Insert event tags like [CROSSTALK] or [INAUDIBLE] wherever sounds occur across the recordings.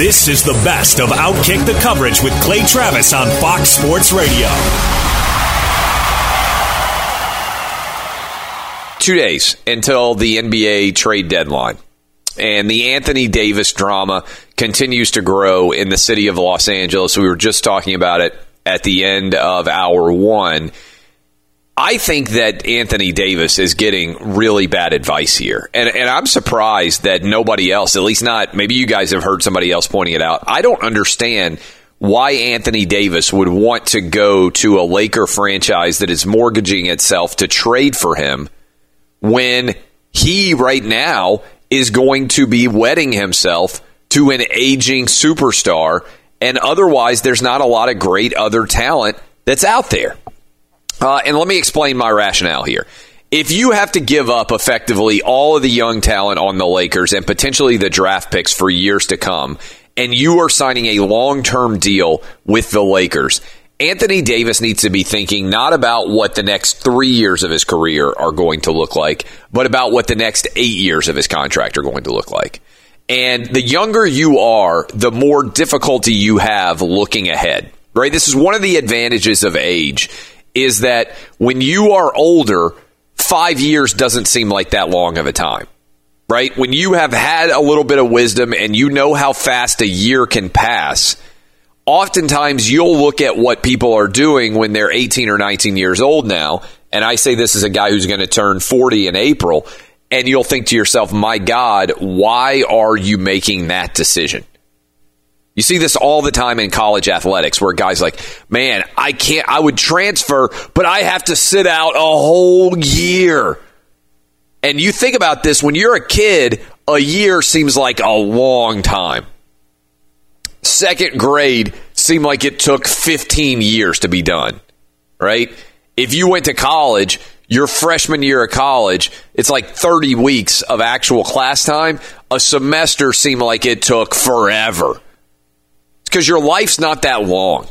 This is the best of Outkick the coverage with Clay Travis on Fox Sports Radio. Two days until the NBA trade deadline. And the Anthony Davis drama continues to grow in the city of Los Angeles. We were just talking about it at the end of hour one. I think that Anthony Davis is getting really bad advice here. And, and I'm surprised that nobody else, at least not, maybe you guys have heard somebody else pointing it out. I don't understand why Anthony Davis would want to go to a Laker franchise that is mortgaging itself to trade for him when he right now is going to be wedding himself to an aging superstar. And otherwise, there's not a lot of great other talent that's out there. Uh, and let me explain my rationale here. If you have to give up effectively all of the young talent on the Lakers and potentially the draft picks for years to come, and you are signing a long term deal with the Lakers, Anthony Davis needs to be thinking not about what the next three years of his career are going to look like, but about what the next eight years of his contract are going to look like. And the younger you are, the more difficulty you have looking ahead, right? This is one of the advantages of age is that when you are older, five years doesn't seem like that long of a time, right? When you have had a little bit of wisdom and you know how fast a year can pass, oftentimes you'll look at what people are doing when they're 18 or 19 years old now. And I say this is a guy who's going to turn 40 in April. And you'll think to yourself, my God, why are you making that decision? You see this all the time in college athletics where guys like, man, I can't, I would transfer, but I have to sit out a whole year. And you think about this when you're a kid, a year seems like a long time. Second grade seemed like it took 15 years to be done, right? If you went to college, your freshman year of college, it's like 30 weeks of actual class time. A semester seemed like it took forever because your life's not that long.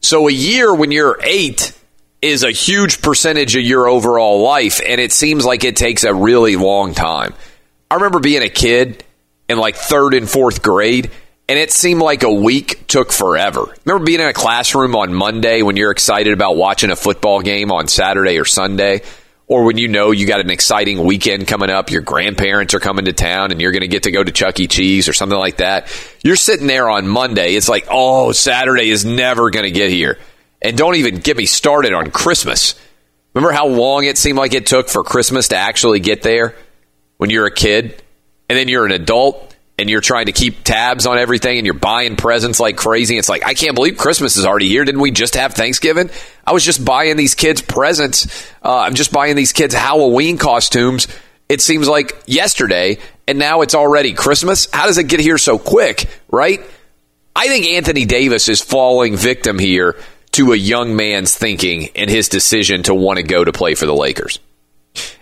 So a year when you're eight is a huge percentage of your overall life, and it seems like it takes a really long time. I remember being a kid in like third and fourth grade, and it seemed like a week took forever. Remember being in a classroom on Monday when you're excited about watching a football game on Saturday or Sunday? Or when you know you got an exciting weekend coming up, your grandparents are coming to town and you're going to get to go to Chuck E. Cheese or something like that. You're sitting there on Monday. It's like, oh, Saturday is never going to get here. And don't even get me started on Christmas. Remember how long it seemed like it took for Christmas to actually get there when you're a kid? and then you're an adult and you're trying to keep tabs on everything and you're buying presents like crazy. It's like, I can't believe Christmas is already here. Didn't we just have Thanksgiving? I was just buying these kids presents. Uh, I'm just buying these kids Halloween costumes. It seems like yesterday, and now it's already Christmas. How does it get here so quick, right? I think Anthony Davis is falling victim here to a young man's thinking and his decision to want to go to play for the Lakers.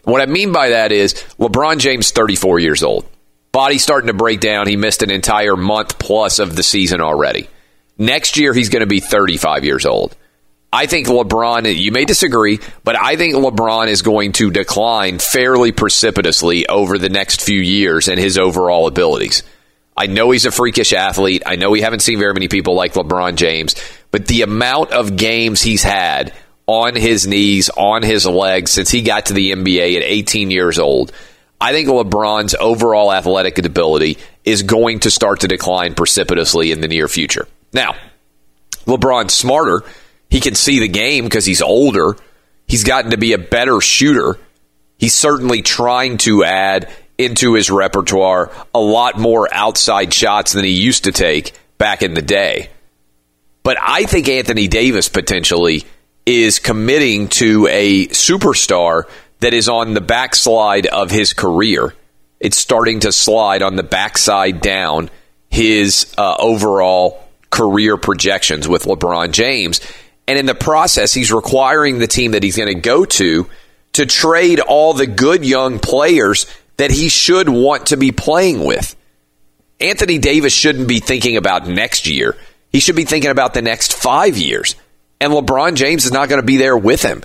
What I mean by that is LeBron James, 34 years old. Body starting to break down. He missed an entire month plus of the season already. Next year, he's going to be 35 years old. I think LeBron, you may disagree, but I think LeBron is going to decline fairly precipitously over the next few years in his overall abilities. I know he's a freakish athlete. I know we haven't seen very many people like LeBron James, but the amount of games he's had on his knees, on his legs since he got to the NBA at 18 years old – I think LeBron's overall athletic ability is going to start to decline precipitously in the near future. Now, LeBron's smarter. He can see the game because he's older. He's gotten to be a better shooter. He's certainly trying to add into his repertoire a lot more outside shots than he used to take back in the day. But I think Anthony Davis potentially is committing to a superstar that is on the backslide of his career. It's starting to slide on the backside down his uh, overall career projections with LeBron James. And in the process, he's requiring the team that he's going to go to to trade all the good young players that he should want to be playing with. Anthony Davis shouldn't be thinking about next year. He should be thinking about the next five years. And LeBron James is not going to be there with him.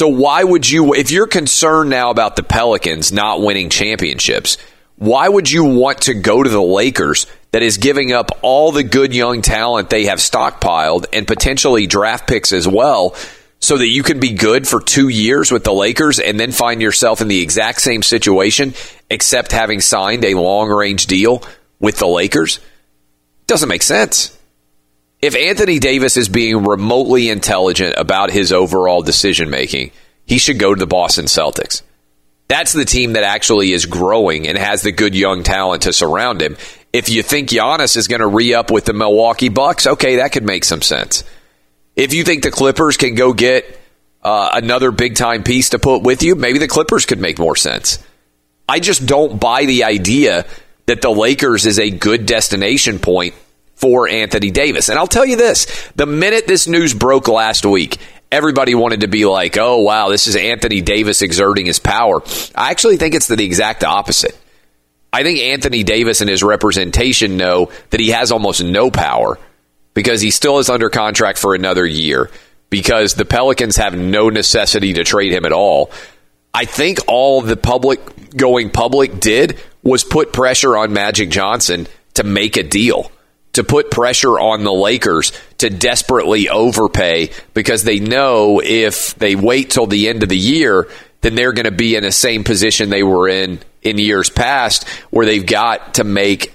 So why would you, if you're concerned now about the Pelicans not winning championships, why would you want to go to the Lakers that is giving up all the good young talent they have stockpiled and potentially draft picks as well so that you can be good for two years with the Lakers and then find yourself in the exact same situation except having signed a long range deal with the Lakers? Doesn't make sense if Anthony Davis is being remotely intelligent about his overall decision making, he should go to the Boston Celtics. That's the team that actually is growing and has the good young talent to surround him. If you think Giannis is going to re up with the Milwaukee Bucks, okay, that could make some sense. If you think the Clippers can go get uh, another big time piece to put with you, maybe the Clippers could make more sense. I just don't buy the idea that the Lakers is a good destination point for Anthony Davis. And I'll tell you this the minute this news broke last week, everybody wanted to be like, oh, wow, this is Anthony Davis exerting his power. I actually think it's the exact opposite. I think Anthony Davis and his representation know that he has almost no power because he still is under contract for another year because the Pelicans have no necessity to trade him at all. I think all the public going public did was put pressure on Magic Johnson to make a deal to put pressure on the Lakers to desperately overpay because they know if they wait till the end of the year, then they're going to be in the same position they were in in years past where they've got to make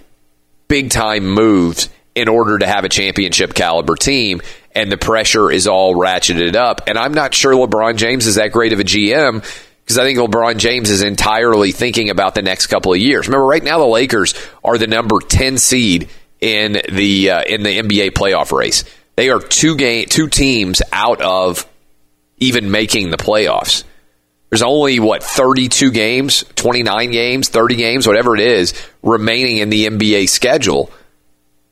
big time moves in order to have a championship caliber team and the pressure is all ratcheted up and I'm not sure LeBron James is that great of a GM because I think LeBron James is entirely thinking about the next couple of years. Remember right now the Lakers are the number 10 seed in the uh, in the NBA playoff race. They are two game two teams out of even making the playoffs. There's only what 32 games, 29 games, 30 games, whatever it is remaining in the NBA schedule.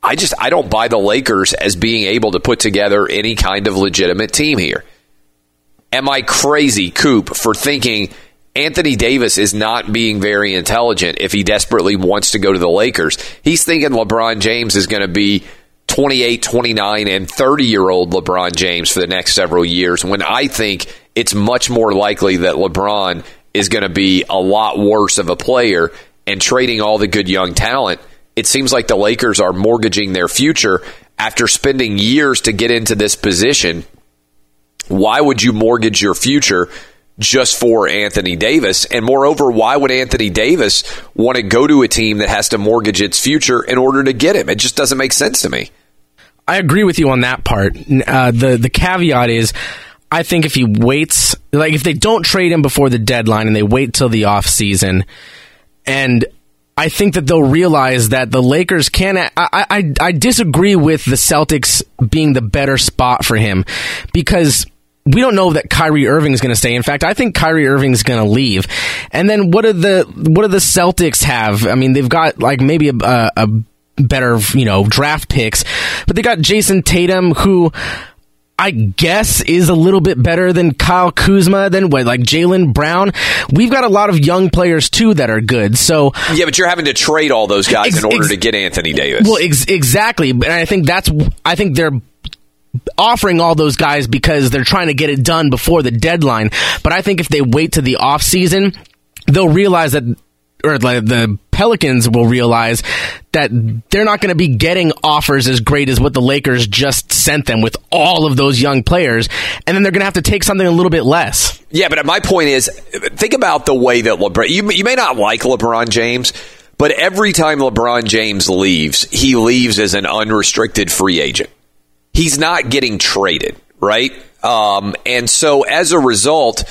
I just I don't buy the Lakers as being able to put together any kind of legitimate team here. Am I crazy, Coop, for thinking Anthony Davis is not being very intelligent if he desperately wants to go to the Lakers. He's thinking LeBron James is going to be 28, 29, and 30 year old LeBron James for the next several years when I think it's much more likely that LeBron is going to be a lot worse of a player and trading all the good young talent. It seems like the Lakers are mortgaging their future after spending years to get into this position. Why would you mortgage your future? Just for Anthony Davis. And moreover, why would Anthony Davis want to go to a team that has to mortgage its future in order to get him? It just doesn't make sense to me. I agree with you on that part. Uh, the the caveat is, I think if he waits, like if they don't trade him before the deadline and they wait till the off season, and I think that they'll realize that the Lakers can. I, I I disagree with the Celtics being the better spot for him because we don't know that Kyrie Irving is going to stay. In fact, I think Kyrie Irving is going to leave. And then what do the what do the Celtics have? I mean, they've got like maybe a, a, a better you know draft picks, but they got Jayson Tatum who. I guess is a little bit better than Kyle Kuzma, than what, like Jaylen Brown. We've got a lot of young players too that are good. So yeah, but you're having to trade all those guys ex- in order ex- to get Anthony Davis. Well, ex- exactly, and I think that's I think they're offering all those guys because they're trying to get it done before the deadline. But I think if they wait to the off season, they'll realize that or the Pelicans will realize that they're not going to be getting offers as great as what the Lakers just sent them with all of those young players, and then they're going to have to take something a little bit less. Yeah, but my point is, think about the way that LeBron. You, you may not like LeBron James, but every time LeBron James leaves, he leaves as an unrestricted free agent. He's not getting traded, right? Um, and so as a result,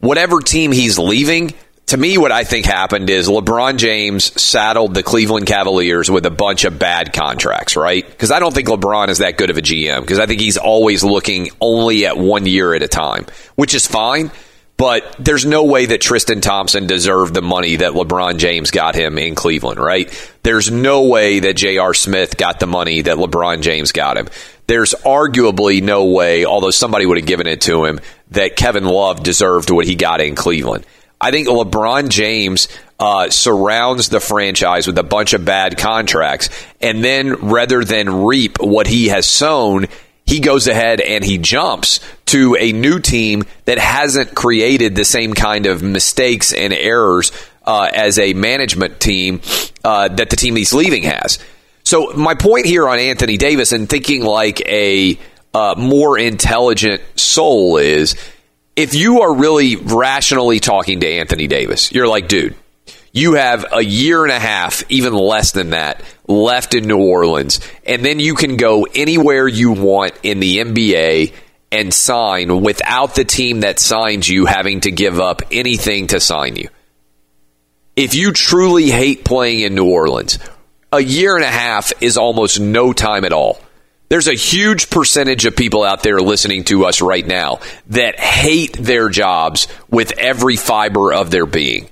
whatever team he's leaving to me, what I think happened is LeBron James saddled the Cleveland Cavaliers with a bunch of bad contracts, right? Because I don't think LeBron is that good of a GM because I think he's always looking only at one year at a time, which is fine. But there's no way that Tristan Thompson deserved the money that LeBron James got him in Cleveland, right? There's no way that J.R. Smith got the money that LeBron James got him. There's arguably no way, although somebody would have given it to him, that Kevin Love deserved what he got in Cleveland. I think LeBron James uh, surrounds the franchise with a bunch of bad contracts, and then rather than reap what he has sown, he goes ahead and he jumps to a new team that hasn't created the same kind of mistakes and errors uh, as a management team uh, that the team he's leaving has. So my point here on Anthony Davis and thinking like a uh, more intelligent soul is if you are really rationally talking to Anthony Davis, you're like, dude, you have a year and a half, even less than that, left in New Orleans, and then you can go anywhere you want in the NBA and sign without the team that signs you having to give up anything to sign you. If you truly hate playing in New Orleans, a year and a half is almost no time at all. There's a huge percentage of people out there listening to us right now that hate their jobs with every fiber of their being.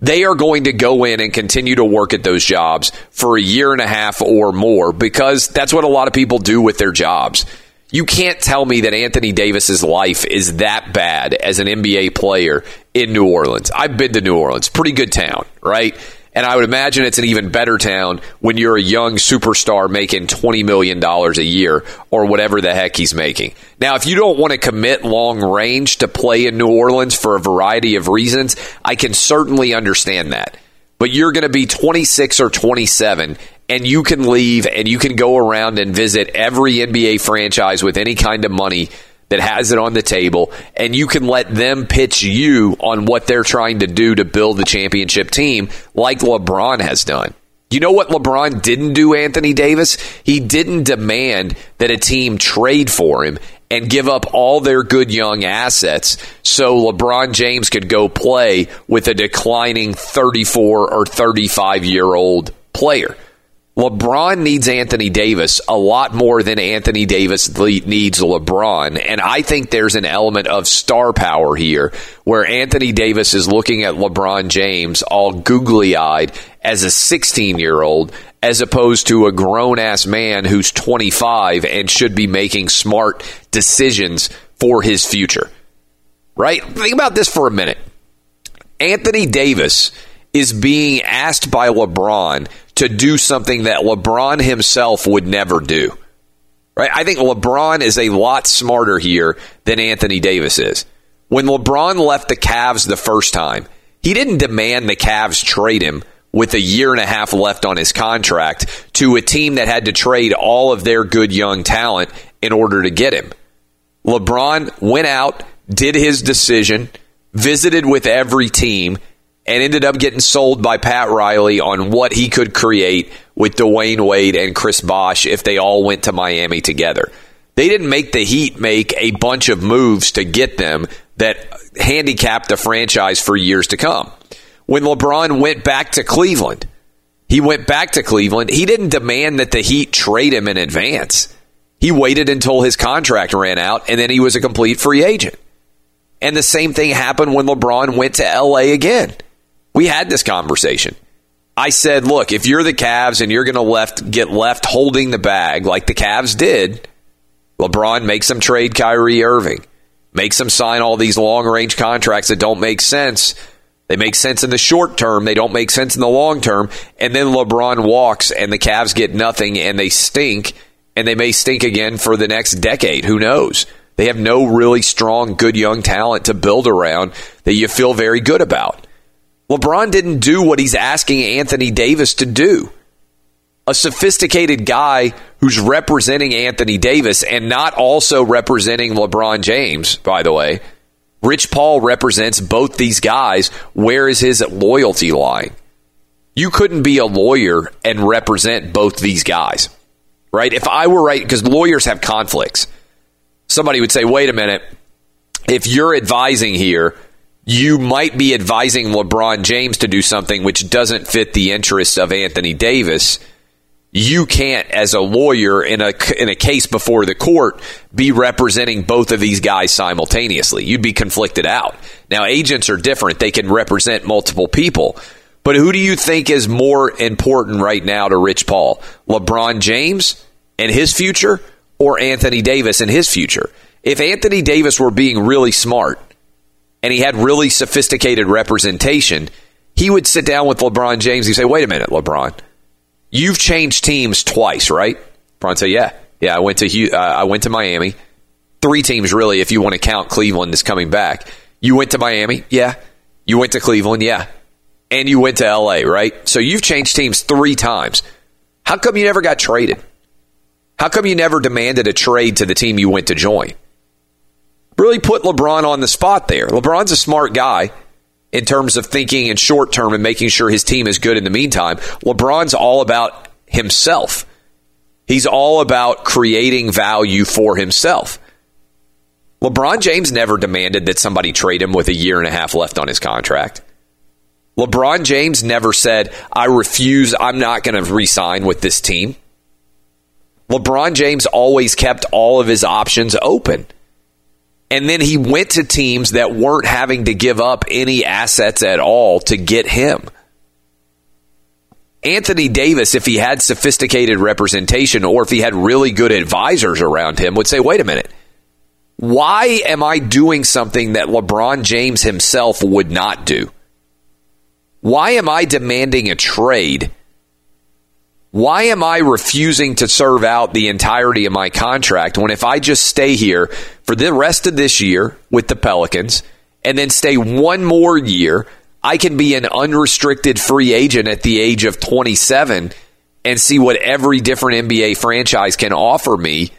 They are going to go in and continue to work at those jobs for a year and a half or more because that's what a lot of people do with their jobs. You can't tell me that Anthony Davis's life is that bad as an NBA player in New Orleans. I've been to New Orleans, pretty good town, right? And I would imagine it's an even better town when you're a young superstar making $20 million a year or whatever the heck he's making. Now, if you don't want to commit long range to play in New Orleans for a variety of reasons, I can certainly understand that. But you're going to be 26 or 27 and you can leave and you can go around and visit every NBA franchise with any kind of money that has it on the table, and you can let them pitch you on what they're trying to do to build the championship team, like LeBron has done. You know what LeBron didn't do, Anthony Davis? He didn't demand that a team trade for him and give up all their good young assets so LeBron James could go play with a declining 34 or 35 year old player. LeBron needs Anthony Davis a lot more than Anthony Davis needs LeBron. And I think there's an element of star power here where Anthony Davis is looking at LeBron James all googly eyed as a 16 year old as opposed to a grown ass man who's 25 and should be making smart decisions for his future. Right? Think about this for a minute. Anthony Davis is being asked by LeBron to do something that LeBron himself would never do. Right? I think LeBron is a lot smarter here than Anthony Davis is. When LeBron left the Cavs the first time, he didn't demand the Cavs trade him with a year and a half left on his contract to a team that had to trade all of their good young talent in order to get him. LeBron went out, did his decision, visited with every team, and ended up getting sold by Pat Riley on what he could create with Dwyane Wade and Chris Bosh if they all went to Miami together. They didn't make the Heat make a bunch of moves to get them that handicapped the franchise for years to come. when LeBron went back to Cleveland. He went back to Cleveland. He didn't demand that the Heat trade him in advance. He waited until his contract ran out and then he was a complete free agent. And the same thing happened when LeBron went to LA again. We had this conversation. I said, look, if you're the Cavs and you're going to left get left holding the bag like the Cavs did, LeBron makes them trade Kyrie Irving, makes them sign all these long range contracts that don't make sense. They make sense in the short term, they don't make sense in the long term. And then LeBron walks and the Cavs get nothing and they stink and they may stink again for the next decade. Who knows? They have no really strong, good young talent to build around that you feel very good about. LeBron didn't do what he's asking Anthony Davis to do. A sophisticated guy who's representing Anthony Davis and not also representing LeBron James, by the way. Rich Paul represents both these guys. Where is his loyalty lying? You couldn't be a lawyer and represent both these guys, right? If I were right, because lawyers have conflicts. Somebody would say, wait a minute, if you're advising here, you might be advising LeBron James to do something which doesn't fit the interests of Anthony Davis. You can't, as a lawyer in a in a case before the court, be representing both of these guys simultaneously. You'd be conflicted out. Now, agents are different; they can represent multiple people. But who do you think is more important right now to Rich Paul? LeBron James and his future, or Anthony Davis and his future? If Anthony Davis were being really smart and he had really sophisticated representation, he would sit down with LeBron James. He'd say, "Wait a minute, LeBron, you've changed teams twice, right?" LeBron say, "Yeah, yeah. I went to uh, I went to Miami. Three teams, really, if you want to count Cleveland is coming back. You went to Miami, yeah. You went to Cleveland, yeah, and you went to L.A., right? So you've changed teams three times. How come you never got traded? How come you never demanded a trade to the team you went to join?" Really put LeBron on the spot there. LeBron's a smart guy in terms of thinking in short term and making sure his team is good in the meantime. LeBron's all about himself. He's all about creating value for himself. LeBron James never demanded that somebody trade him with a year and a half left on his contract. LeBron James never said, I refuse, I'm not going to resign with this team. LeBron James always kept all of his options open. And then he went to teams that weren't having to give up any assets at all to get him. Anthony Davis, if he had sophisticated representation or if he had really good advisors around him, would say, wait a minute. Why am I doing something that LeBron James himself would not do? Why am I demanding a trade why am I refusing to serve out the entirety of my contract when if I just stay here for the rest of this year with the Pelicans and then stay one more year, I can be an unrestricted free agent at the age of 27 and see what every different NBA franchise can offer me.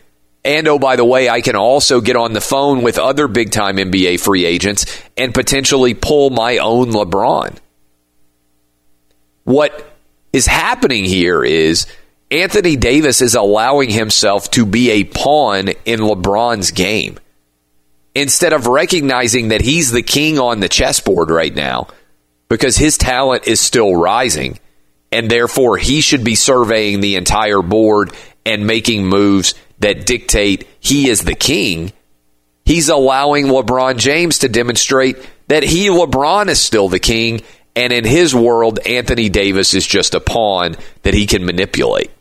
And oh, by the way, I can also get on the phone with other big time NBA free agents and potentially pull my own LeBron. What is happening here is Anthony Davis is allowing himself to be a pawn in LeBron's game. Instead of recognizing that he's the king on the chessboard right now because his talent is still rising and therefore he should be surveying the entire board and making moves that dictate he is the king. He's allowing LeBron James to demonstrate that he, LeBron, is still the king and in his world, Anthony Davis is just a pawn that he can manipulate.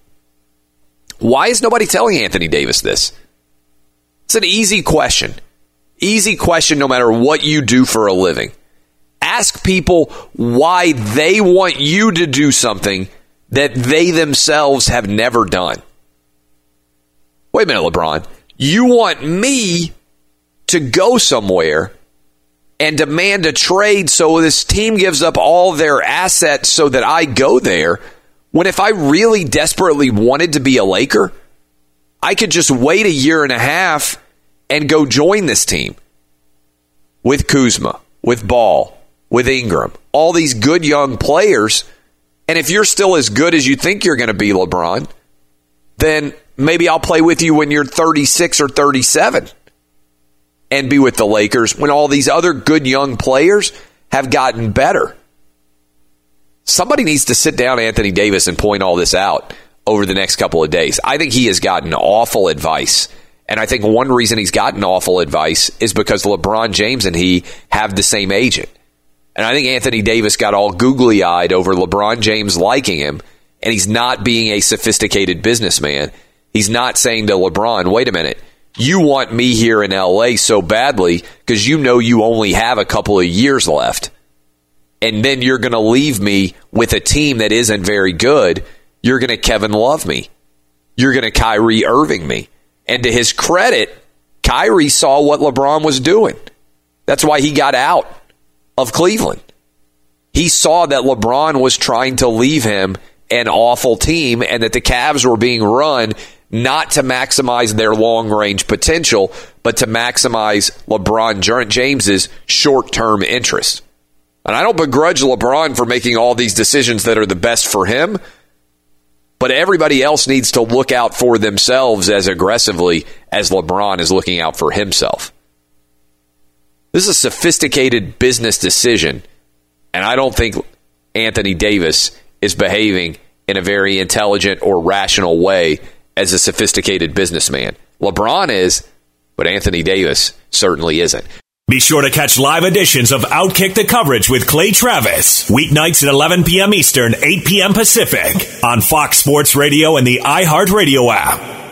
Why is nobody telling Anthony Davis this? It's an easy question. Easy question no matter what you do for a living. Ask people why they want you to do something that they themselves have never done. Wait a minute, LeBron. You want me to go somewhere and demand a trade so this team gives up all their assets so that I go there. When if I really desperately wanted to be a Laker, I could just wait a year and a half and go join this team with Kuzma, with Ball, with Ingram, all these good young players. And if you're still as good as you think you're going to be, LeBron, then maybe I'll play with you when you're 36 or 37 and be with the Lakers when all these other good young players have gotten better. Somebody needs to sit down Anthony Davis and point all this out over the next couple of days. I think he has gotten awful advice. And I think one reason he's gotten awful advice is because LeBron James and he have the same agent. And I think Anthony Davis got all googly eyed over LeBron James liking him, and he's not being a sophisticated businessman. He's not saying to LeBron, wait a minute, you want me here in LA so badly because you know you only have a couple of years left. And then you're going to leave me with a team that isn't very good. You're going to Kevin Love me. You're going to Kyrie Irving me. And to his credit, Kyrie saw what LeBron was doing. That's why he got out of Cleveland. He saw that LeBron was trying to leave him an awful team and that the Cavs were being run not to maximize their long range potential, but to maximize LeBron James's short term interest. And I don't begrudge LeBron for making all these decisions that are the best for him, but everybody else needs to look out for themselves as aggressively as LeBron is looking out for himself. This is a sophisticated business decision, and I don't think Anthony Davis is behaving in a very intelligent or rational way as a sophisticated businessman. LeBron is, but Anthony Davis certainly isn't. Be sure to catch live editions of Outkick the Coverage with Clay Travis, weeknights at 11 p.m. Eastern, 8 p.m. Pacific, on Fox Sports Radio and the iHeartRadio app.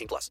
18 plus.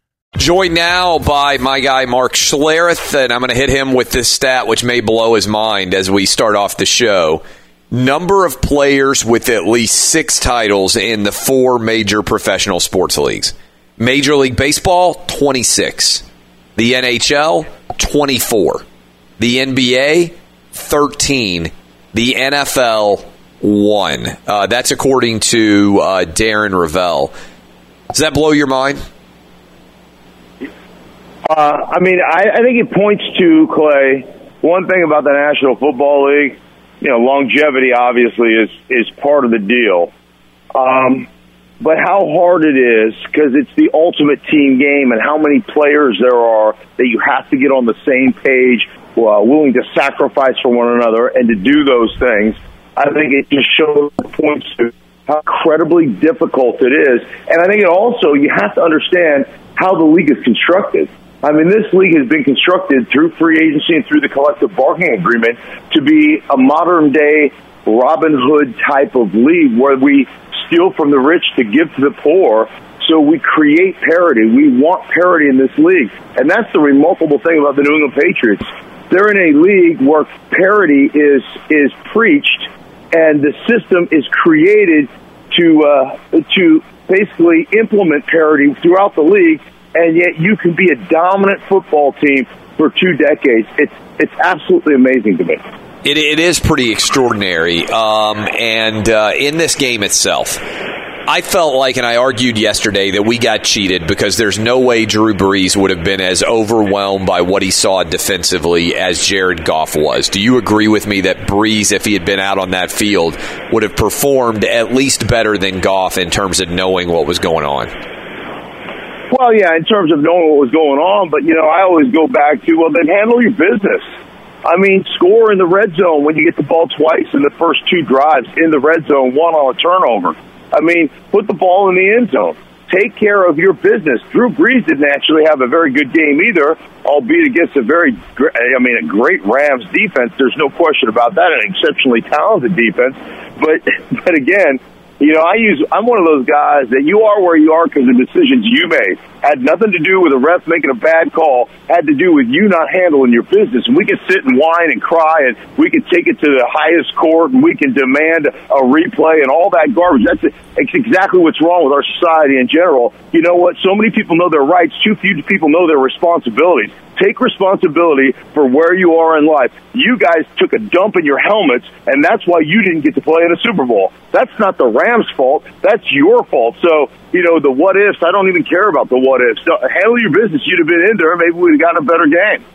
Joined now by my guy Mark Schlereth, and I'm going to hit him with this stat, which may blow his mind as we start off the show. Number of players with at least six titles in the four major professional sports leagues Major League Baseball, 26. The NHL, 24. The NBA, 13. The NFL, 1. Uh, that's according to uh, Darren Rovell. Does that blow your mind? Uh, I mean, I, I think it points to Clay. One thing about the National Football League, you know, longevity obviously is is part of the deal. Um, but how hard it is because it's the ultimate team game, and how many players there are that you have to get on the same page, uh, willing to sacrifice for one another, and to do those things. I think it just shows points to how incredibly difficult it is, and I think it also you have to understand how the league is constructed. I mean, this league has been constructed through free agency and through the collective bargaining agreement to be a modern day Robin Hood type of league where we steal from the rich to give to the poor. So we create parity. We want parity in this league. And that's the remarkable thing about the New England Patriots. They're in a league where parity is, is preached and the system is created to, uh, to basically implement parity throughout the league and yet you can be a dominant football team for two decades. It's it's absolutely amazing to me. It, it is pretty extraordinary. Um, and uh, in this game itself, I felt like, and I argued yesterday, that we got cheated because there's no way Drew Brees would have been as overwhelmed by what he saw defensively as Jared Goff was. Do you agree with me that Brees, if he had been out on that field, would have performed at least better than Goff in terms of knowing what was going on? Well, yeah, in terms of knowing what was going on, but you know, I always go back to well, then handle your business. I mean, score in the red zone when you get the ball twice in the first two drives in the red zone, one on a turnover. I mean, put the ball in the end zone. Take care of your business. Drew Brees didn't actually have a very good game either, albeit against a very, I mean, a great Rams defense. There's no question about that, an exceptionally talented defense. But, [LAUGHS] but again, you know, I use, I'm one of those guys that you are where you are because of decisions you made. Had nothing to do with a ref making a bad call, had to do with you not handling your business. And we can sit and whine and cry and we can take it to the highest court and we can demand a replay and all that garbage. That's it's exactly what's wrong with our society in general. You know what? So many people know their rights, too few people know their responsibilities. Take responsibility for where you are in life. You guys took a dump in your helmets, and that's why you didn't get to play in a Super Bowl. That's not the Rams' fault. That's your fault. So, you know, the what ifs, I don't even care about the what ifs. So, handle your business. You'd have been in there. Maybe we'd have gotten a better game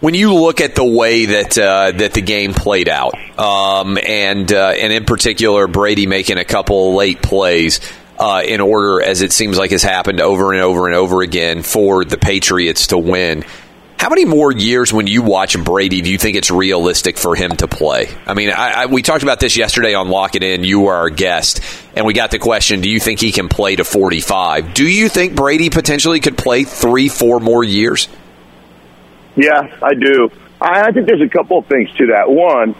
when you look at the way that uh, that the game played out, um, and uh, and in particular Brady making a couple late plays uh, in order, as it seems like has happened over and over and over again for the Patriots to win. How many more years, when you watch Brady, do you think it's realistic for him to play? I mean, I, I, we talked about this yesterday on Lock It In. You were our guest, and we got the question: Do you think he can play to forty-five? Do you think Brady potentially could play three, four more years? Yeah, I do. I, I think there's a couple of things to that. One,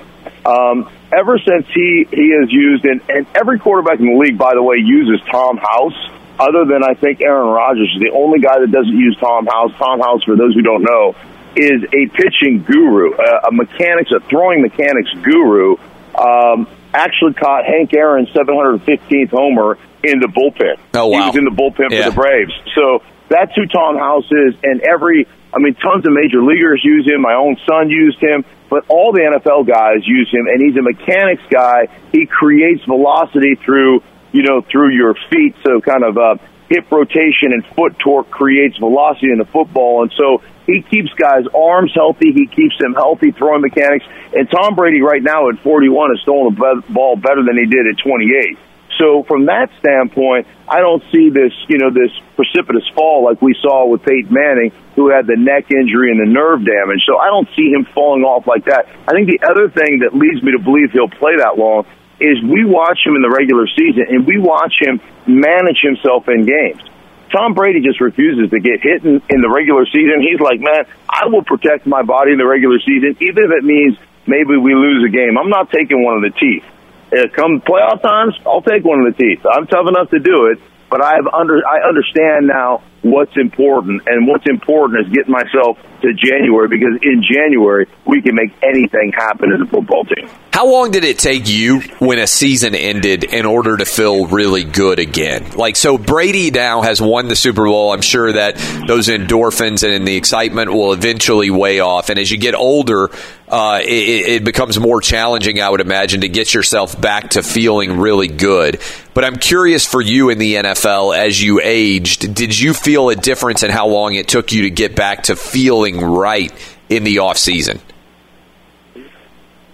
um, ever since he he has used and, and every quarterback in the league, by the way, uses Tom House. Other than I think Aaron Rodgers is the only guy that doesn't use Tom House. Tom House, for those who don't know, is a pitching guru, a, a mechanics, a throwing mechanics guru. Um, actually caught Hank Aaron's 715th homer in the bullpen. Oh wow! He was in the bullpen Yeah. for the Braves. So that's who Tom House is, and every I mean, tons of major leaguers use him. My own son used him, but all the NFL guys use him, and he's a mechanics guy. He creates velocity through, you know, through your feet. So kind of uh, hip rotation and foot torque creates velocity in the football, and so he keeps guys' arms healthy. He keeps them healthy throwing mechanics. And Tom Brady right now at 41 is throwing the ball better than he did at 28. So from that standpoint, I don't see this, you know, this precipitous fall like we saw with Peyton Manning, who had the neck injury and the nerve damage. So I don't see him falling off like that. I think the other thing that leads me to believe he'll play that long is we watch him in the regular season and we watch him manage himself in games. Tom Brady just refuses to get hit in, in the regular season. He's like, man, I will protect my body in the regular season, even if it means maybe we lose a game. I'm not taking one of the teeth. Uh, come playoff times, I'll take one of the teeth. I'm tough enough to do it, but I've under I understand now what's important, and what's important is getting myself to January because in January we can make anything happen as a football team. How long did it take you when a season ended in order to feel really good again? Like, so Brady now has won the Super Bowl. I'm sure that those endorphins and the excitement will eventually weigh off. And as you get older, uh, it, it becomes more challenging, I would imagine, to get yourself back to feeling really good. But I'm curious for you in the NFL as you aged, did you feel a difference in how long it took you to get back to feeling right in the off season?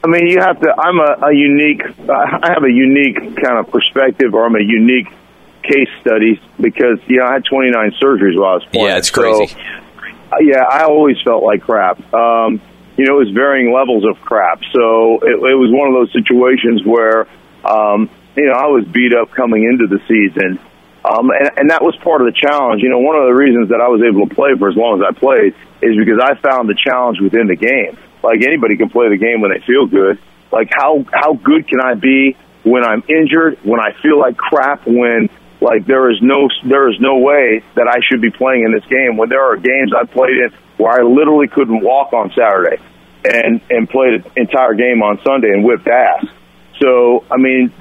I mean, you have to. I'm a, a unique. I have a unique kind of perspective, or I'm a unique case study because you know I had 29 surgeries while I was playing. Yeah, it's crazy. So, uh, yeah, I always felt like crap. Um, you know, it was varying levels of crap. So it, it was one of those situations where, um, you know, I was beat up coming into the season. Um, and, and that was part of the challenge. You know, one of the reasons that I was able to play for as long as I played is because I found the challenge within the game. Like anybody can play the game when they feel good. Like how how good can I be when I'm injured, when I feel like crap, when like there is no there is no way that I should be playing in this game. When there are games I played in where I literally couldn't walk on Saturday, and and played an entire game on Sunday and whipped ass. So I mean,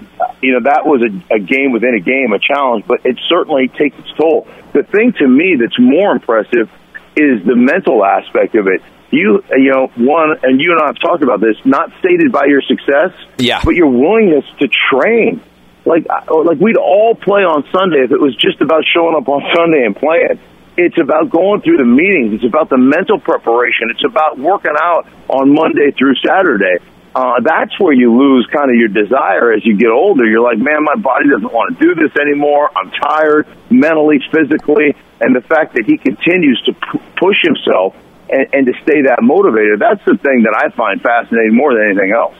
you know that was a, a game within a game, a challenge, but it certainly takes its toll. The thing to me that's more impressive is the mental aspect of it. You, you know, one, and you and I have talked about this. Not stated by your success, Yeah. but your willingness to train. Like, like we'd all play on Sunday if it was just about showing up on [LAUGHS] Sunday and playing. It's about going through the meetings. It's about the mental preparation. It's about working out on Monday through Saturday. Uh, that's where you lose kind of your desire as you get older. You're like, man, my body doesn't want to do this anymore. I'm tired mentally, physically. And the fact that he continues to p- push himself and, and to stay that motivated, that's the thing that I find fascinating more than anything else.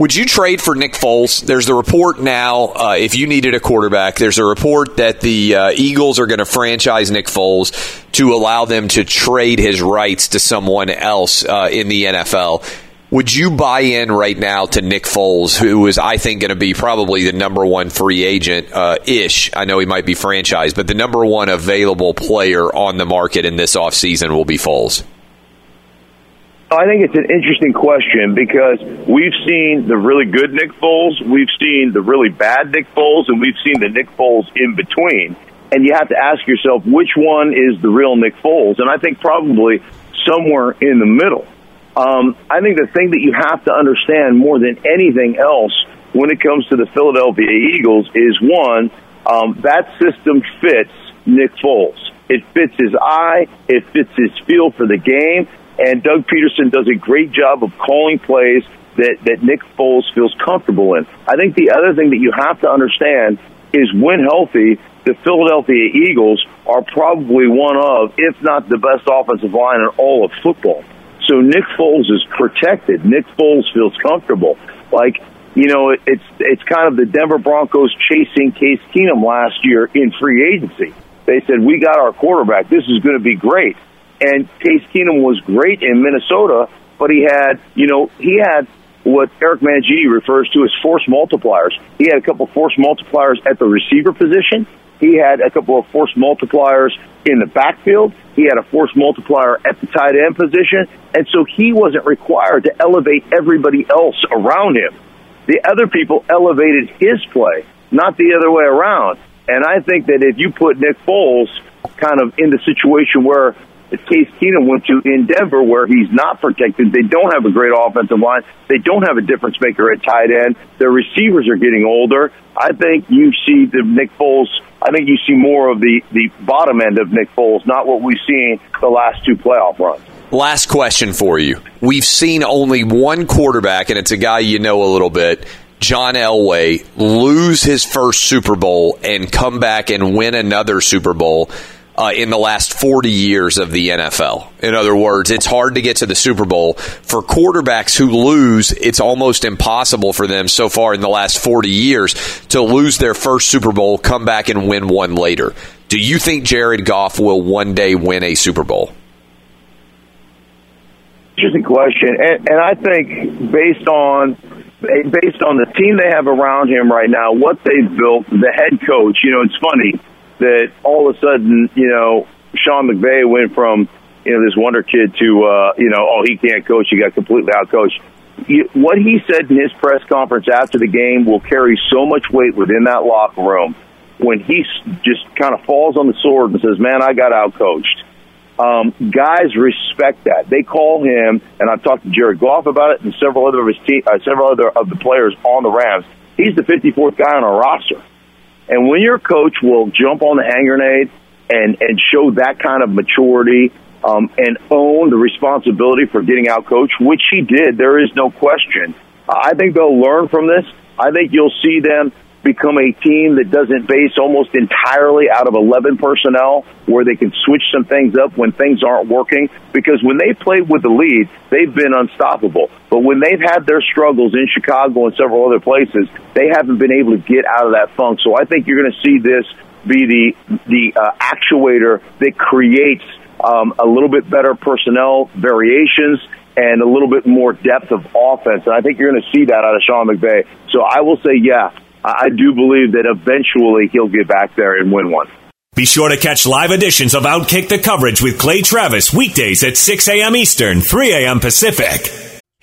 Would you trade for Nick Foles? There's the report now. Uh, if you needed a quarterback, there's a report that the uh, Eagles are going to franchise Nick Foles to allow them to trade his rights to someone else uh, in the NFL. Would you buy in right now to Nick Foles, who is, I think, going to be probably the number one free agent uh, ish? I know he might be franchised, but the number one available player on the market in this offseason will be Foles. I think it's an interesting question because we've seen the really good Nick Foles, we've seen the really bad Nick Foles, and we've seen the Nick Foles in between. And you have to ask yourself which one is the real Nick Foles. And I think probably somewhere in the middle. Um, I think the thing that you have to understand more than anything else when it comes to the Philadelphia Eagles is one, um, that system fits Nick Foles. It fits his eye, it fits his feel for the game, and Doug Pederson does a great job of calling plays that, that Nick Foles feels comfortable in. I think the other thing that you have to understand is when healthy, the Philadelphia Eagles are probably one of, if not the best offensive line in all of football. So Nick Foles is protected. Nick Foles feels comfortable. Like, you know, it's it's kind of the Denver Broncos chasing Case Keenum last year in free agency. They said, "We got our quarterback. This is going to be great." And Case Keenum was great in Minnesota, but he had, you know, he had what Eric Mangini refers to as force multipliers. He had a couple force multipliers at the receiver position. He had a couple of force multipliers in the backfield. He had a force multiplier at the tight end position. And so he wasn't required to elevate everybody else around him. The other people elevated his play, not the other way around. And I think that if you put Nick Foles kind of in the situation where Case Keenum went to in Denver, where he's not protected. They don't have a great offensive line. They don't have a difference maker at tight end. Their receivers are getting older. I think you see the Nick Foles. I think you see more of the the bottom end of Nick Foles, not what we've seen the last two playoff runs. Last question for you. We've seen only one quarterback, and it's a guy you know a little bit, John Elway, lose his first Super Bowl and come back and win another Super Bowl. Uh, in the last 40 years of the NFL. In other words, it's hard to get to the Super Bowl. For quarterbacks who lose, it's almost impossible for them so far in the last 40 years to lose their first Super Bowl, come back and win one later. Do you think Jared Goff will one day win a Super Bowl? Interesting question, and, and I think based on based on the team they have around him right now, what they've built, the head coach. You know, it's funny. That all of a sudden, you know, Sean McVay went from you know this wonder kid to uh, you know, oh he can't coach, he got completely out coached. What he said in his press conference after the game will carry so much weight within that locker room when he just kind of falls on the sword and says, "Man, I got out coached." Um, guys respect that. They call him, and I've talked to Jared Goff about it, and several other of his team, uh, several other of the players on the Rams. He's the 54th guy on our roster, and when your coach will jump on the hand grenade and and show that kind of maturity um, and own the responsibility for getting out coach, which he did, there is no question. I think they'll learn from this. I think you'll see them become a team that doesn't base almost entirely out of 11 personnel where they can switch some things up when things aren't working because when they played with the lead they've been unstoppable but when they've had their struggles in Chicago and several other places they haven't been able to get out of that funk so I think you're going to see this be the the uh, actuator that creates um, a little bit better personnel variations and a little bit more depth of offense. And I think you're going to see that out of Sean McVay. So I will say, yeah, I do believe that eventually he'll get back there and win one. Be sure to catch live editions of Outkick the Coverage with Clay Travis weekdays at 6 a.m. Eastern, 3 a.m. Pacific.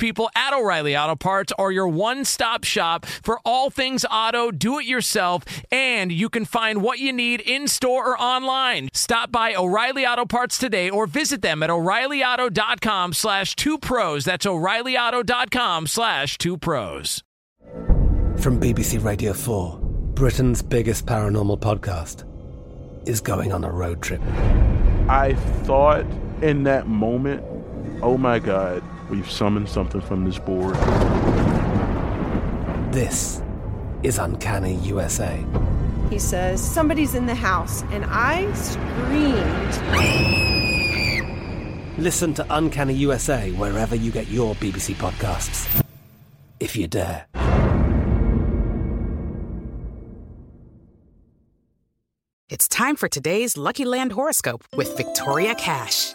people at O'Reilly Auto Parts are your one stop shop for all things auto, do it yourself, and you can find what you need in store or online. Stop by O'Reilly Auto Parts today or visit them at o'ReillyAuto.com slash two pros. That's o'ReillyAuto.com slash two pros. From BBC Radio 4, Britain's biggest paranormal podcast is going on a road trip. I thought in that moment, oh my God. We've summoned something from this board. This is Uncanny USA. He says, Somebody's in the house, and I screamed. Listen to Uncanny USA wherever you get your BBC podcasts, if you dare. It's time for today's Lucky Land horoscope with Victoria Cash.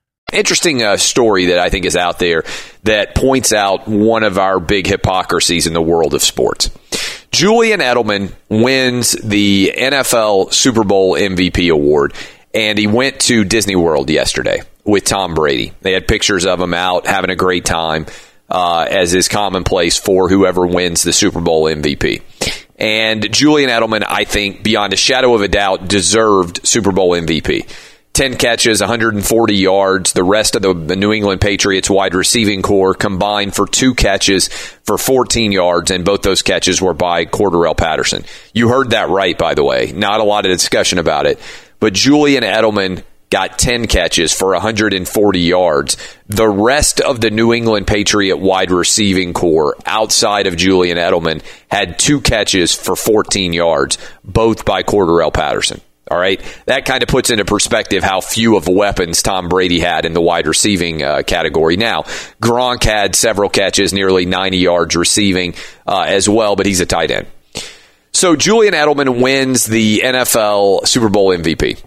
interesting uh, story that I think is out there that points out one of our big hypocrisies in the world of sports. Julian Edelman wins the NFL Super Bowl MVP award, and he went to Disney World yesterday. with Tom Brady. They had pictures of him out having a great time, uh, as is commonplace for whoever wins the Super Bowl MVP. And Julian Edelman, I think, beyond a shadow of a doubt, deserved Super Bowl MVP. 10 catches, 140 yards. The rest of the, New England Patriots wide receiving corps combined for two catches for 14 yards, and both those catches were by Cordarrelle Patterson. You heard that right, by the way. Not a lot of discussion about it. But Julian Edelman got 10 catches for 140 yards. The rest of the New England Patriot wide receiving corps outside of Julian Edelman had two catches for 14 yards, both by Cordarrelle Patterson. All right. That kind of puts into perspective how few of weapons Tom Brady had in the wide receiving uh, category. Now, Gronk had several catches, nearly 90 yards receiving uh, as well, but he's a tight end. So Julian Edelman wins the NFL Super Bowl MVP.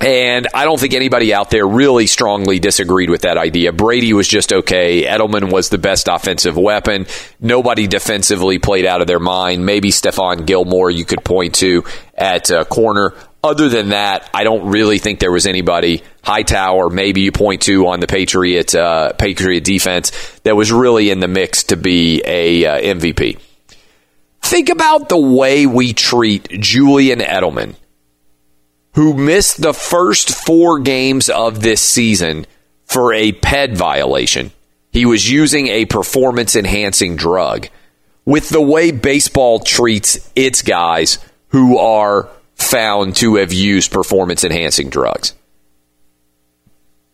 And I don't think anybody out there really strongly disagreed with that idea. Brady was just okay. Edelman was the best offensive weapon. Nobody defensively played out of their mind. Maybe Stephon Gilmore you could point to at uh, corner. Other than that, I don't really think there was anybody Hightower. Maybe you point to on the Patriot uh, Patriot defense that was really in the mix to be a uh, MVP. Think about the way we treat Julian Edelman who missed the first four games of this season for a PED violation. He was using a performance enhancing drug. With the way baseball treats its guys who are found to have used performance enhancing drugs.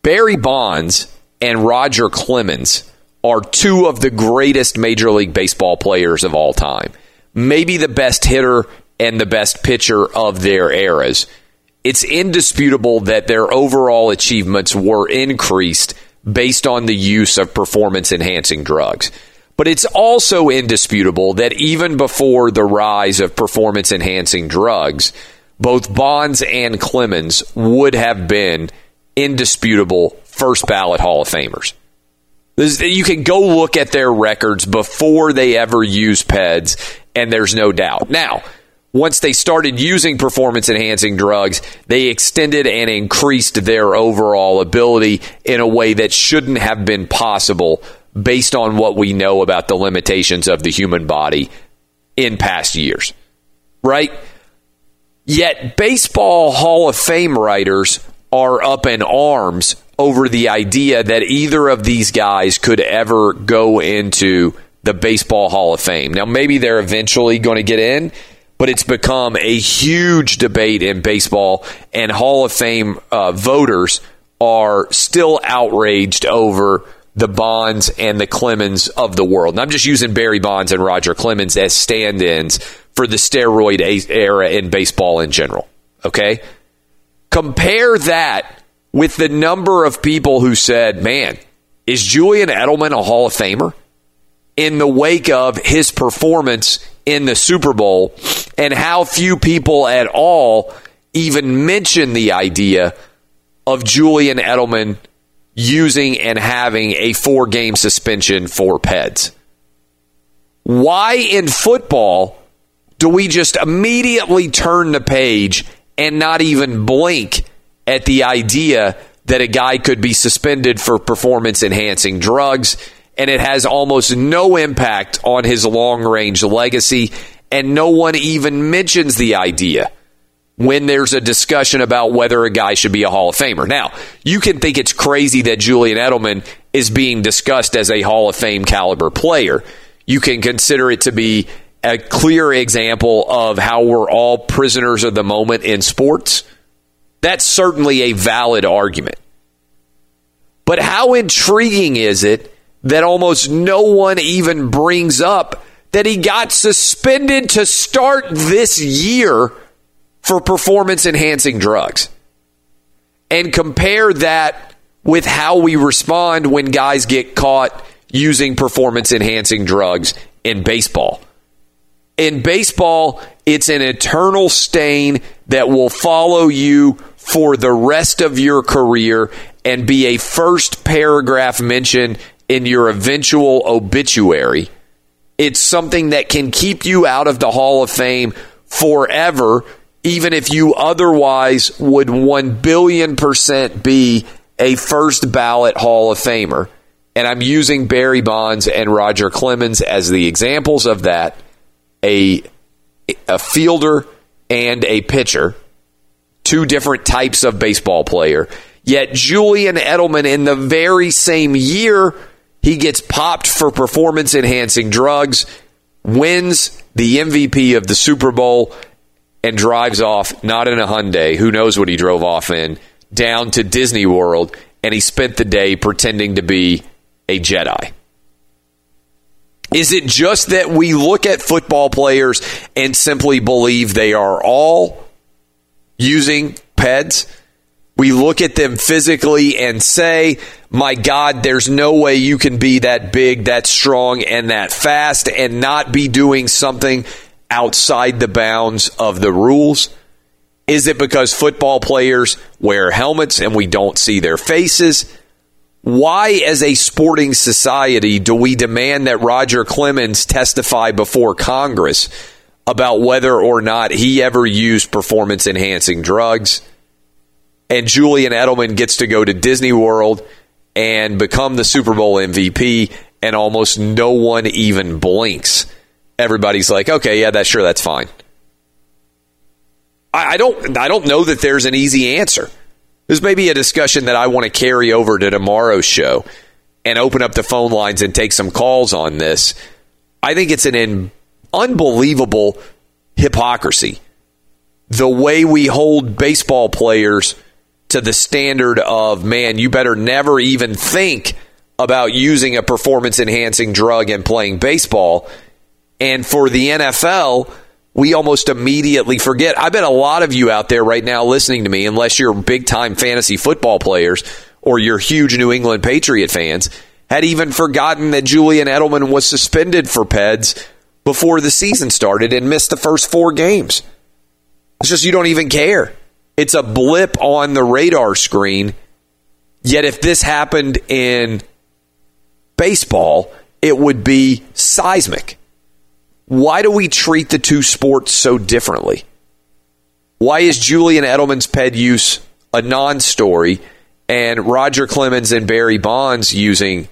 Barry Bonds and Roger Clemens are two of the greatest Major League Baseball players of all time. Maybe the best hitter and the best pitcher of their eras it's indisputable that their overall achievements were increased based on the use of performance enhancing drugs. But it's also indisputable that even before the rise of performance enhancing drugs, both Bonds and Clemens would have been indisputable first ballot Hall of Famers. You can go look at their records before they ever use PEDs, and there's no doubt. Now, once they started using performance enhancing drugs, they extended and increased their overall ability in a way that shouldn't have been possible based on what we know about the limitations of the human body in past years. Right? Yet, Baseball Hall of Fame writers are up in arms over the idea that either of these guys could ever go into the Baseball Hall of Fame. Now, maybe they're eventually going to get in but it's become a huge debate in baseball, and Hall of Fame uh, voters are still outraged over the Bonds and the Clemens of the world. And I'm just using Barry Bonds and Roger Clemens as stand ins for the steroid era in baseball in general. Okay? Compare that with the number of people who said, man, is Julian Edelman a Hall of Famer? In the wake of his performance in the Super Bowl and how few people at all even mention the idea of Julian Edelman using and having a four game suspension for PEDs. Why in football do we just immediately turn the page and not even blink at the idea that a guy could be suspended for performance enhancing drugs and it has almost no impact on his long range legacy. And no one even mentions the idea when there's a discussion about whether a guy should be a Hall of Famer. Now, you can think it's crazy that Julian Edelman is being discussed as a Hall of Fame caliber player. You can consider it to be a clear example of how we're all prisoners of the moment in sports. That's certainly a valid argument. But how intriguing is it that almost no one even brings up that he got suspended to start this year for performance enhancing drugs. And compare that with how we respond when guys get caught using performance enhancing drugs in baseball. In baseball, it's an eternal stain that will follow you for the rest of your career and be a first paragraph mention in your eventual obituary. It's something that can keep you out of the Hall of Fame forever, even if you otherwise would 1 billion percent be a first ballot Hall of Famer, and I'm using Barry Bonds and Roger Clemens as the examples of that, a a fielder and a pitcher, two different types of baseball player. Yet Julian Edelman in the very same year, he gets popped for performance enhancing drugs, wins the MVP of the Super Bowl, and drives off, not in a Hyundai, who knows what he drove off in, down to Disney World, and he spent the day pretending to be a Jedi. Is it just that we look at football players and simply believe they are all using PEDs? We look at them physically and say, my God, there's no way you can be that big, that strong, and that fast and not be doing something outside the bounds of the rules? Is it because football players wear helmets and we don't see their faces? Why, as a sporting society, do we demand that Roger Clemens testify before Congress about whether or not he ever used performance enhancing drugs? And Julian Edelman gets to go to Disney World and become the Super Bowl MVP, and almost no one even blinks. Everybody's like, okay, yeah, that's sure, that's fine. I, I don't, I don't know that there's an easy answer. This may be a discussion that I want to carry over to tomorrow's show and open up the phone lines and take some calls on this. I think it's an in, unbelievable hypocrisy. The way we hold baseball players to the standard of, man, you better never even think about using a performance enhancing drug and playing baseball. And for the NFL, we almost immediately forget. I bet a lot of you out there right now listening to me, unless you're big time fantasy football players or you're huge New England Patriot fans, had even forgotten that Julian Edelman was suspended for PEDs before the season started and missed the first four games. It's just you don't even care. It's a blip on the radar screen. Yet if this happened in baseball, it would be seismic. Why do we treat the two sports so differently? Why is Julian Edelman's ped use a non story and Roger Clemens and Barry Bonds using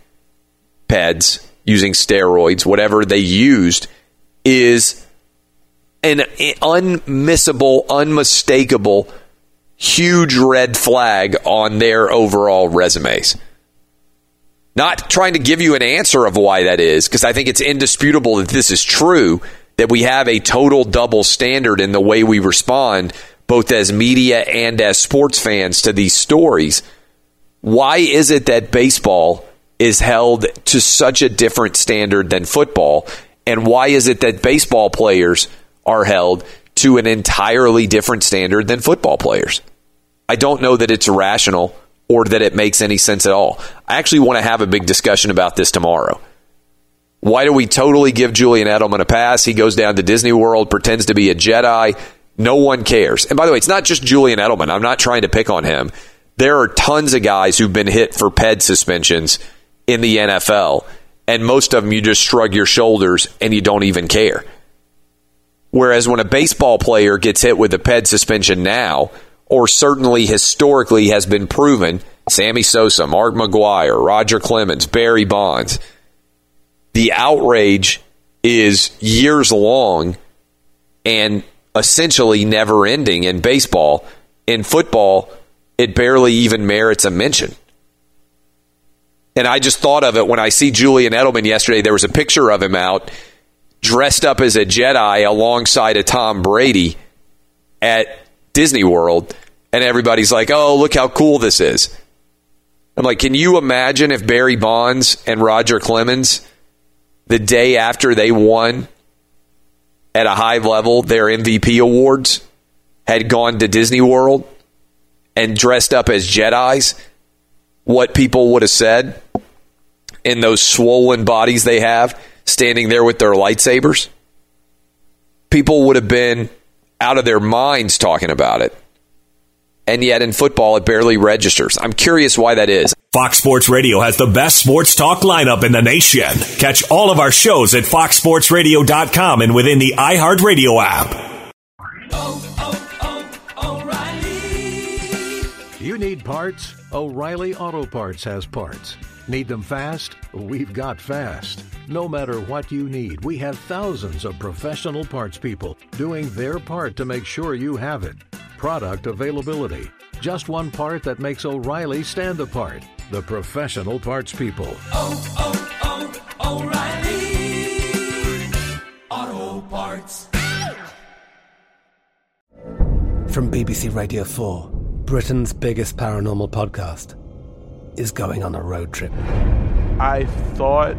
peds, using steroids, whatever they used, is an unmissable, unmistakable, huge red flag on their overall resumes. Not trying to give you an answer of why that is, because I think it's indisputable that this is true, that we have a total double standard in the way we respond, both as media and as sports fans, to these stories. Why is it that baseball is held to such a different standard than football? And why is it that baseball players are held to an entirely different standard than football players? I don't know that it's rational or that it makes any sense at all. I actually want to have a big discussion about this tomorrow. Why do we totally give Julian Edelman a pass? He goes down to Disney World, pretends to be a Jedi. No one cares. And by the way, it's not just Julian Edelman. I'm not trying to pick on him. There are tons of guys who've been hit for PED suspensions in the NFL, and most of them you just shrug your shoulders and you don't even care. Whereas when a baseball player gets hit with a PED suspension now, or certainly historically has been proven Sammy Sosa, Mark McGwire, Roger Clemens, Barry Bonds. The outrage is years long and essentially never ending in baseball. In football, it barely even merits a mention. And I just thought of it when I see Julian Edelman yesterday. There was a picture of him out dressed up as a Jedi alongside a Tom Brady at Disney World, and everybody's like, oh, look how cool this is. I'm like, can you imagine if Barry Bonds and Roger Clemens, the day after they won at a high level their MVP awards, had gone to Disney World and dressed up as Jedi's? What people would have said in those swollen bodies they have, standing there with their lightsabers? People would have been out of their minds talking about it. And yet in football, it barely registers. I'm curious why that is. Fox Sports Radio has the best sports talk lineup in the nation. Catch all of our shows at foxsportsradio.com and within the iHeartRadio app. Oh, oh, oh, O'Reilly. You need parts? O'Reilly Auto Parts has parts. Need them fast? We've got fast. No matter what you need, we have thousands of professional parts people doing their part to make sure you have it. Product availability. Just one part that makes O'Reilly stand apart. The professional parts people. Oh, oh, oh, O'Reilly Auto Parts. From BBC Radio 4, Britain's biggest paranormal podcast is going on a road trip. I thought